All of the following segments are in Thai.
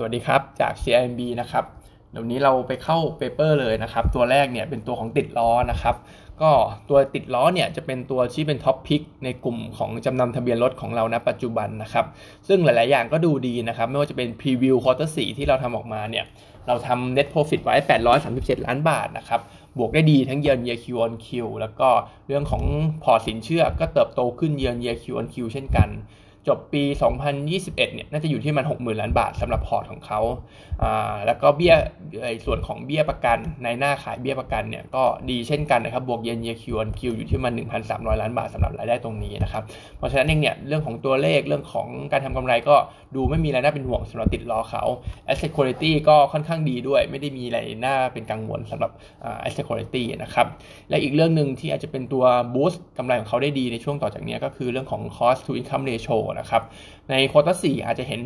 สวัสดีครับ จาก CIMB นะครับเดี๋ยวนี้เราไปเข้า paper เลยนะครับ ตัวแรกเนี่ยเป็นตัวของติดล้อนะครับ ก็ตัวติดล้อเนี่ยจะเป็นตัวที่เป็น top pick ในกลุ่มของจำนำทะเบียนรถของเราณปัจจุบันนะครับ ซึ่งหลาย ๆ อย่างก็ดูดีนะครับ ไม่ว่าจะเป็น preview quarter สี่ที่เราทำออกมาเนี่ย เราทำ net profit ไว้ 837 ล้านบาทนะครับ บวกได้ดีทั้งเยือน year Q on Q แล้วก็เรื่องของพอร์ตสินเชื่อก็เติบโตขึ้นเยือน year Q on Q เช่นกันจบปี 2021 เนี่ยน่าจะอยู่ที่มัน 60,000 ล้านบาทสำหรับพอร์ตของเขาอ่าแล้วก็เบี้ยส่วนของเบี้ยประกันในหน้าขายเบี้ยประกันเนี่ยก็ดีเช่นกันนะครับบวก year on year Q on Q อยู่ที่มัน 1,300 ล้านบาทสำหรับรายได้ตรงนี้นะครับเพราะฉะนั้นเองเนี่ยเรื่องของตัวเลขเรื่องของการทำกำไรก็ดูไม่มีอะไรน่าเป็นห่วงสำหรับติดล้อเขา asset quality ก็ค่อนข้างดีด้วย ไม่ได้มีอะไรน่าเป็นกังวลสำหรับ asset quality นะครับและอีกเรื่องหนึ่งที่อาจจะเป็นตัว boost กำไรของเขาได้ดีในช่วงต่อจากนี้ก็คือเรื่องของ cost to income ratio นะครับ ใน quarter สี่อาจจะเห็น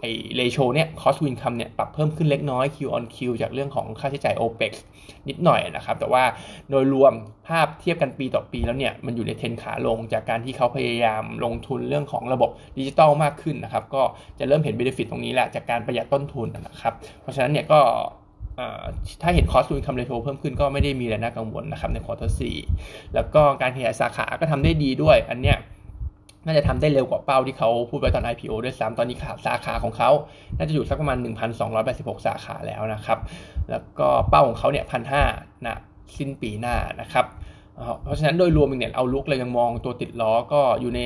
ไอ้ ratio เนี่ย cost to income เนี่ยปรับเพิ่มขึ้นเล็กน้อย Q on Q จากเรื่องของค่าใช้จ่าย OPEX นิดหน่อยนะครับ แต่ว่าโดยรวมภาพเทียบกันปีต่อปีแล้วเนี่ยมันอยู่ในเทรนขาลงจากการที่เขาพยายามลงทุนเรื่องของระบบดิจิตอลมากขึ้นนะครับ ก็จะเริ่มเห็น benefit ตรงนี้แหละจากการประหยัดต้นทุนนะครับ เพราะฉะนั้นเนี่ยก็ถ้าเห็น cost to income ratio เพิ่มขึ้นก็ไม่ได้มีอะไรน่ากังวลนะครับใน quarter สี่แล้วก็การขยายสาขาก็ทำได้ดีด้วย อันเนี้ย น่าจะทำได้เร็วกว่าเป้าที่เขาพูดไว้ตอน IPO ด้วยซ้ำตอนนี้ขาสาขาของเขา น่าจะอยู่สักประมาณ 1,286 สาขาแล้วนะครับ แล้วก็เป้าของเขาเนี่ยพันห้านะสิ้นปีหน้านะครับ เพราะฉะนั้นโดยรวมเนี่ย outlook เลยยังมองตัวติดล้อก็อยู่ใน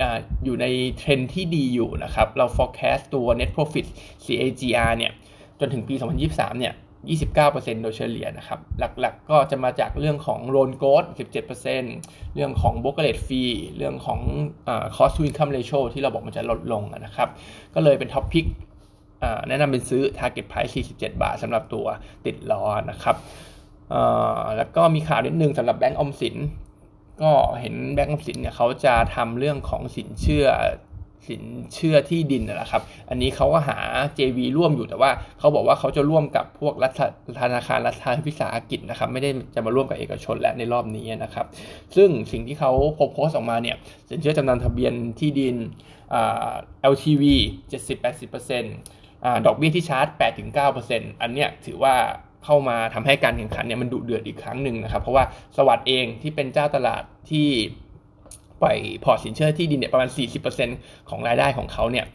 ออยู่ในเทรนที่ดีอยู่นะครับ เรา forecast ตัว net profit CAGR เนี่ยจนถึงปี 2023 เนี่ย 29%โดยเฉลี่ยนะครับ หลักๆก็จะมาจากเรื่องของ loan growth 17%เรื่องของ brokerage fee เรื่องของคอ cost to income ratio ที่เราบอกมันจะลดลงนะครับ ก็เลยเป็น top pick แนะนำเป็นซื้อ target price 47 บาทสำหรับตัวติดล้อนะครับแล้วก็มีข่าวนิดนึงสำหรับแบงก์ออมสิน ก็เห็นแบงก์ออมสินเนี่ยเขาจะทำเรื่องของสินเชื่อ สินเชื่อที่ดินนะครับ อันนี้เขาก็หา JV ร่วมอยู่แต่ว่าเขาบอกว่าเขาจะร่วมกับพวกรัฐธนาคารรัฐวิสาหกิจนะครับ ไม่ได้จะมาร่วมกับเอกชนและในรอบนี้นะครับ ซึ่งสิ่งที่เขาโพสต์ออกมาเนี่ยสินเชื่อจำนำทะเบียนที่ดิน LTV 70-80%ดอกเบี้ยที่ชาร์จ 8-9%อันเนี้ยถือว่าเข้ามาทำให้การแข่งขันเนี่ยมันดุเดือดอีกครั้งหนึ่งนะครับ เพราะว่าสวัสด์เองที่เป็นเจ้าตลาดที่ ปล่อยพอร์ตสินเชื่อที่ดินเนี่ยประมาณ 40%ของรายได้ของเขาเนี่ย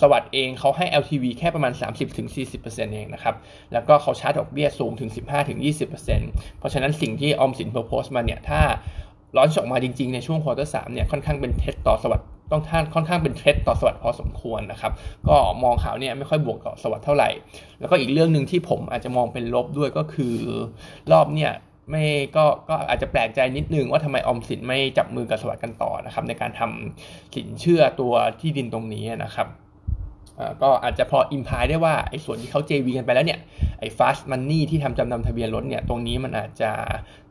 สวัสด์เองเขาให้ LTV แค่ประมาณ 30-40%เองนะครับ แล้วก็เขาชาร์จดอกเบี้ยสูงถึง 15-20%เพราะฉะนั้นสิ่งที่ออมสินโพสต์มาเนี่ย ถ้าร้อนออกมาจริงๆ ในช่วงควอเตอร์สเนี่ยค่อนข้างเป็นเทสต่อสวัสด์ต้องท่านค่อนข้างเป็นเทรดต่อสวัสด์พอสมควรนะครับ ก็มองข่าวเนี่ยไม่ค่อยบวกต่อสวัสด์เท่าไหร่ แล้วก็อีกเรื่องหนึ่งที่ผมอาจจะมองเป็นลบด้วยก็คือรอบเนี่ย ไม่ก็ก็อาจจะแปลกใจนิดนึงว่าทำไมออมสินไม่จับมือกับสวัสดิ์กันต่อนะครับ ในการทำสินเชื่อตัวที่ดินตรงนี้นะครับ ก็อาจจะพออิมพายได้ว่าไอ้ส่วนที่เขา JV กันไปแล้วเนี่ยไอ้ fast money ที่ทำจำนำทะเบียนรถเนี่ยตรงนี้มันอาจจะ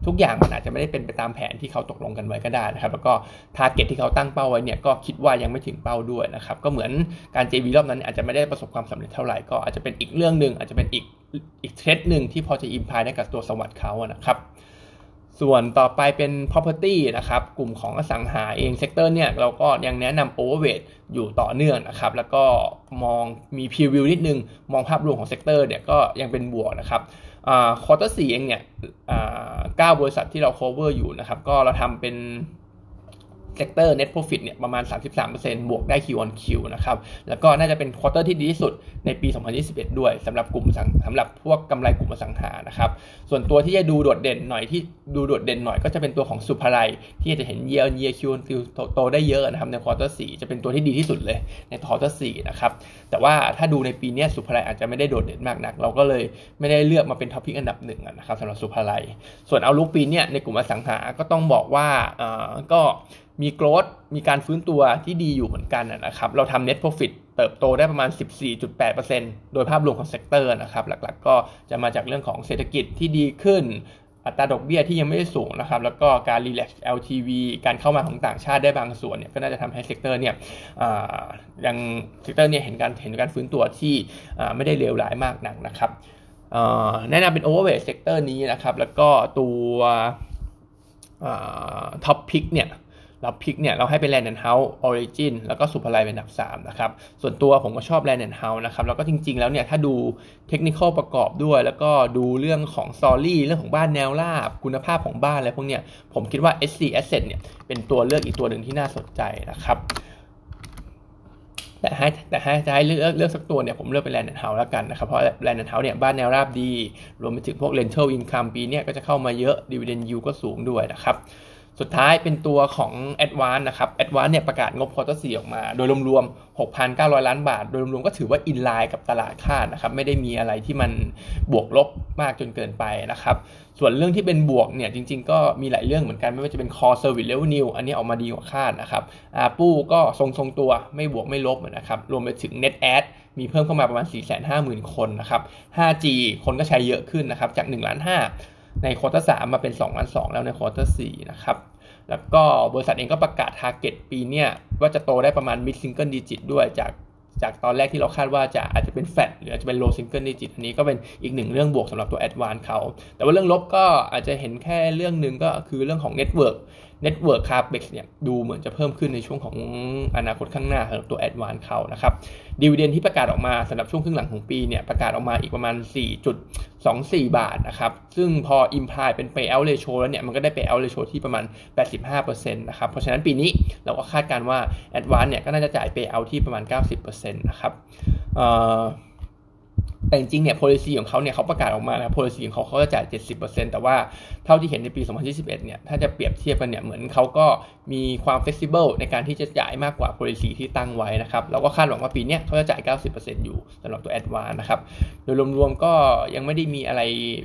ทุกอย่างมันอาจจะไม่ได้เป็นไปตามแผนที่เขาตกลงกันไว้ก็ได้นะครับ แล้วก็ target ที่เขาตั้งเป้าไว้เนี่ยก็คิดว่ายังไม่ถึงเป้าด้วยนะครับก็เหมือนการ JV รอบนั้นอาจจะไม่ได้ประสบความสำเร็จเท่าไหร่ก็อาจจะเป็นอีกเรื่องหนึ่งอาจจะเป็นอีกอีก threat หนึ่งที่พอจะ imply ได้กับตัวสวัสดิ์เขานะครับ ส่วนต่อไปเป็น property นะครับ กลุ่มของอสังหาเอง sector เนี่ยเราก็ยังแนะนำ overweight อยู่ต่อเนื่องนะครับ แล้วก็มองมี preview นิดนึง มองภาพรวมของ sector เนี่ยก็ยังเป็นบวกนะครับ quarter สี่เองเนี่ยเก้าบริษัทที่เรา cover อยู่นะครับ ก็เราทำเป็น sector net profit เนี่ยประมาณ 33%บวกได้ Q on Q นะครับ แล้วก็น่าจะเป็น quarter ที่ดีที่สุดในปี 2021 ด้วยสำหรับกลุ่มสำหรับพวกกำไรกลุ่มอสังหานะครับ ส่วนตัวที่จะดูโดดเด่นหน่อยที่ดูโดดเด่นหน่อยก็จะเป็นตัวของศุภาลัยที่จะเห็น year on year Q on Q โตได้เยอะนะครับใน quarter 4จะเป็นตัวที่ดีที่สุดเลยใน quarter 4นะครับ แต่ว่าถ้าดูในปีนี้ศุภาลัยอาจจะไม่ได้โดดเด่นมากนัก เราก็เลยไม่ได้เลือกมาเป็น top pick อันดับหนึ่งนะครับสำหรับศุภาลัย ส่วน outlook ปีนี้ในกลุ่มอสังหาก็ต้องบอกว่าก็ มี growth มีการฟื้นตัวที่ดีอยู่เหมือนกันนะครับ เราทำ net profit เติบโตได้ประมาณ 14.8%โดยภาพรวมของ sector นะครับ หลักๆ ก็จะมาจากเรื่องของเศรษฐกิจที่ดีขึ้น อัตราดอกเบี้ยที่ยังไม่ได้สูงนะครับ แล้วก็การ relax LTV การเข้ามาของต่างชาติได้บางส่วนเนี่ย ก็น่าจะทำให้ sector เนี่ยยัง sector เนี่ยเห็นการเห็นการฟื้นตัวที่ไม่ได้เลวร้ายมากนักนะครับแนะนำเป็น overweight sector นี้นะครับ แล้วก็ตัว top pick เนี่ย เรา pick เนี่ยเราให้เป็น Land and House Origin แล้วก็ ศุภาลัย เป็นอันดับ3นะครับส่วนตัวผมก็ชอบ Land and House นะครับแล้วก็จริง ๆ แล้วเนี่ยถ้าดูเทคนิคประกอบด้วย แล้วก็ดูเรื่องของ Story เรื่องของบ้านแนวราบ คุณภาพของบ้านอะไรพวกเนี้ยผมคิดว่า SC Asset เนี่ยเป็นตัวเลือกอีกตัวหนึ่งที่น่าสนใจนะครับแต่ให้แต่ให้จะให้เลือกเลือกสักตัวเนี่ยผมเลือกเป็นแลนด์เฮาส์แล้วกันนะครับเพราะแลนด์เฮาส์เนี่ยบ้านแนวราบดี รวมไปถึงพวก rental income ปีเนี้ก็จะเข้ามาเยอะ dividend yield ก็สูงด้วยนะครับ สุดท้ายเป็นตัวของ a d v a n c e นะครับ a d v a n c e เนี่ยประกาศงบ quarter สี่ออกมา โดยรวมๆ 6,900 ล้านบาท โดยรวมๆ ก็ถือว่า in line กับตลาดคาดนะครับ ไม่ได้มีอะไรที่มันบวกลบมากจนเกินไปนะครับ ส่วนเรื่องที่เป็นบวกเนี่ยจริงๆ ก็มีหลายเรื่องเหมือนกัน ไม่ว่าจะเป็น core service revenue อันนี้ออกมาดีกว่าคาดนะครับ ARPU ก็ทรงๆตัวไม่บวกไม่ลบนะครับ รวมไปถึง net add มีเพิ่มเข้ามาประมาณ 450,000 คนนะครับ 5G คนก็ใช้เยอะขึ้นนะครับจาก1ล้าน5 ใน quarter 3มาเป็น 2 ล้าน 2 แล้วใน quarter สี่นะครับ แล้วก็บริษัทเองก็ประกาศ target ปีเนี้ยว่าจะโตได้ประมาณ mid single digit ด้วยจาก จากตอนแรกที่เราคาดว่าจะอาจจะเป็นแฟดหรืออาจจะเป็น low single digit อันนี้ก็เป็นอีกหนึ่งเรื่องบวกสำหรับตัว ADVANC เขาแต่ว่าเรื่องลบก็อาจจะเห็นแค่เรื่องหนึ่งก็คือเรื่องของ network network capex เนี่ยดูเหมือนจะเพิ่มขึ้นในช่วงของอนาคตข้างหน้าสำหรับตัว advance เขานะครับดีเวเดนที่ประกาศออกมาสำหรับช่วงครึ่งหลังของปีเนี่ยประกาศออกมาอีกประมาณ 4.24 บาทนะครับซึ่งพอ imply เป็น payout ratio แล้วเนี่ยมันก็ได้ payout ratio ที่ประมาณ 85%นะครับเพราะฉะนั้นปีนี้เราก็คาดการว่า advance เนี่ยก็น่าจะจ่าย payout ที่ประมาณ 90%นะครับแต่จริงๆเนี่ย policy ของเขาเนี่ยเขาประกาศออกมาแล้ว policy ของเขาเขาจะจ่าย 70%แต่ว่าเท่าที่เห็นในปี 2021 เนี่ย ถ้าจะเปรียบเทียบกันเนี่ย เหมือนเขาก็มีความ flexible ในการที่จะจ่ายมากกว่า policy ที่ตั้งไว้นะครับ เราก็คาดหวังว่าปีนี้เขาจะจ่าย 90%อยู่สำหรับตัว advance นะครับ โดยรวมๆก็ยังไม่ได้มีอะไร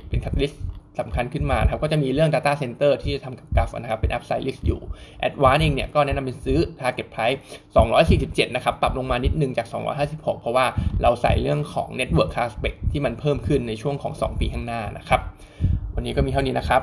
เป็น catalyst สำคัญขึ้นมาครับก็จะมีเรื่อง Data Center ที่จะทำกับกัฟนะครับเป็น Upside Risk อยู่ Advance เองเนี่ยก็แนะนำเป็นซื้อ Target Price 247 นะครับ ปรับลงมานิดนึงจาก 256 เพราะว่าเราใส่เรื่องของ Network Aspect ที่มันเพิ่มขึ้นในช่วงของ 2 ปีข้างหน้านะครับ วันนี้ก็มีเท่านี้นะครับ